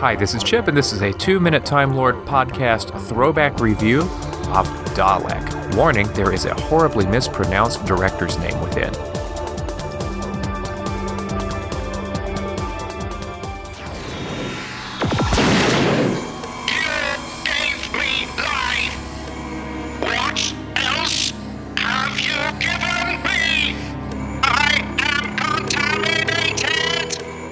Hi, this is Chip, and this is a two minute Time Lord podcast throwback review of Dalek. Warning there is a horribly mispronounced director's name within. What else have you given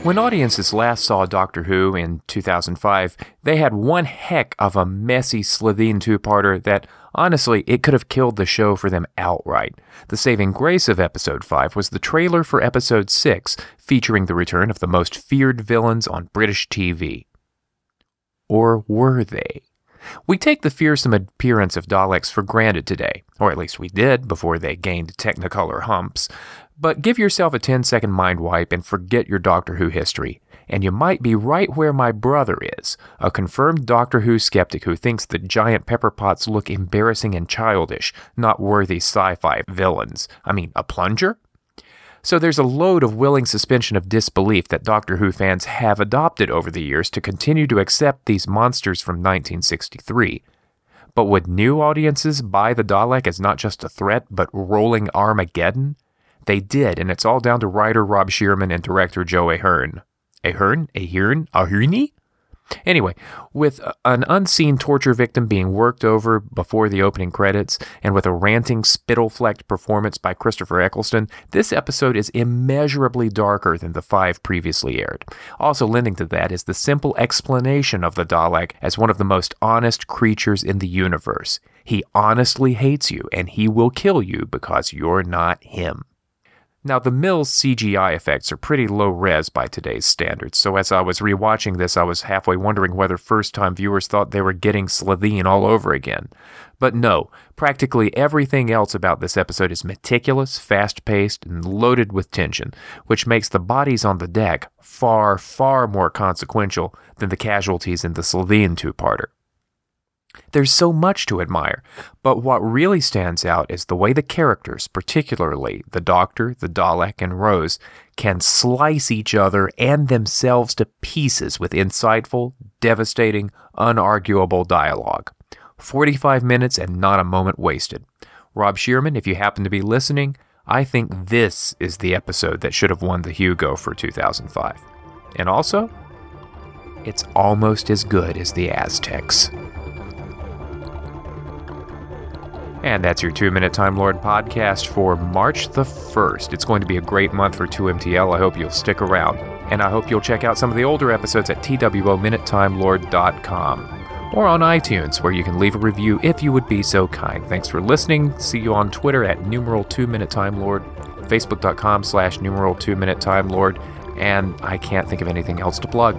When audiences last saw Doctor Who in 2005, they had one heck of a messy Slitheen two parter that, honestly, it could have killed the show for them outright. The saving grace of Episode 5 was the trailer for Episode 6, featuring the return of the most feared villains on British TV. Or were they? We take the fearsome appearance of Daleks for granted today, or at least we did before they gained Technicolor humps. But give yourself a 10 second mind wipe and forget your Doctor Who history, and you might be right where my brother is, a confirmed Doctor Who skeptic who thinks the giant pepper pots look embarrassing and childish, not worthy sci fi villains. I mean, a plunger? So there's a load of willing suspension of disbelief that Doctor Who fans have adopted over the years to continue to accept these monsters from 1963. But would new audiences buy the Dalek as not just a threat, but rolling Armageddon? They did, and it's all down to writer Rob Shearman and director Joe Ahern. Ahern? Ahern? Ahern? Anyway, with an unseen torture victim being worked over before the opening credits, and with a ranting, spittle flecked performance by Christopher Eccleston, this episode is immeasurably darker than the five previously aired. Also, lending to that is the simple explanation of the Dalek as one of the most honest creatures in the universe. He honestly hates you, and he will kill you because you're not him. Now, the Mill's CGI effects are pretty low res by today's standards, so as I was rewatching this, I was halfway wondering whether first time viewers thought they were getting Slitheen all over again. But no, practically everything else about this episode is meticulous, fast paced, and loaded with tension, which makes the bodies on the deck far, far more consequential than the casualties in the Slitheen two parter. There's so much to admire, but what really stands out is the way the characters, particularly the Doctor, the Dalek, and Rose, can slice each other and themselves to pieces with insightful, devastating, unarguable dialogue. 45 minutes and not a moment wasted. Rob Shearman, if you happen to be listening, I think this is the episode that should have won the Hugo for 2005. And also, it's almost as good as the Aztecs. And that's your two minute Time Lord podcast for March the 1st. It's going to be a great month for 2MTL. I hope you'll stick around. And I hope you'll check out some of the older episodes at TWOMinutetimelord.com or on iTunes, where you can leave a review if you would be so kind. Thanks for listening. See you on Twitter at numeral 2 minute Time Lord, Facebook.com slash numeral 2 minute Time Lord, and I can't think of anything else to plug.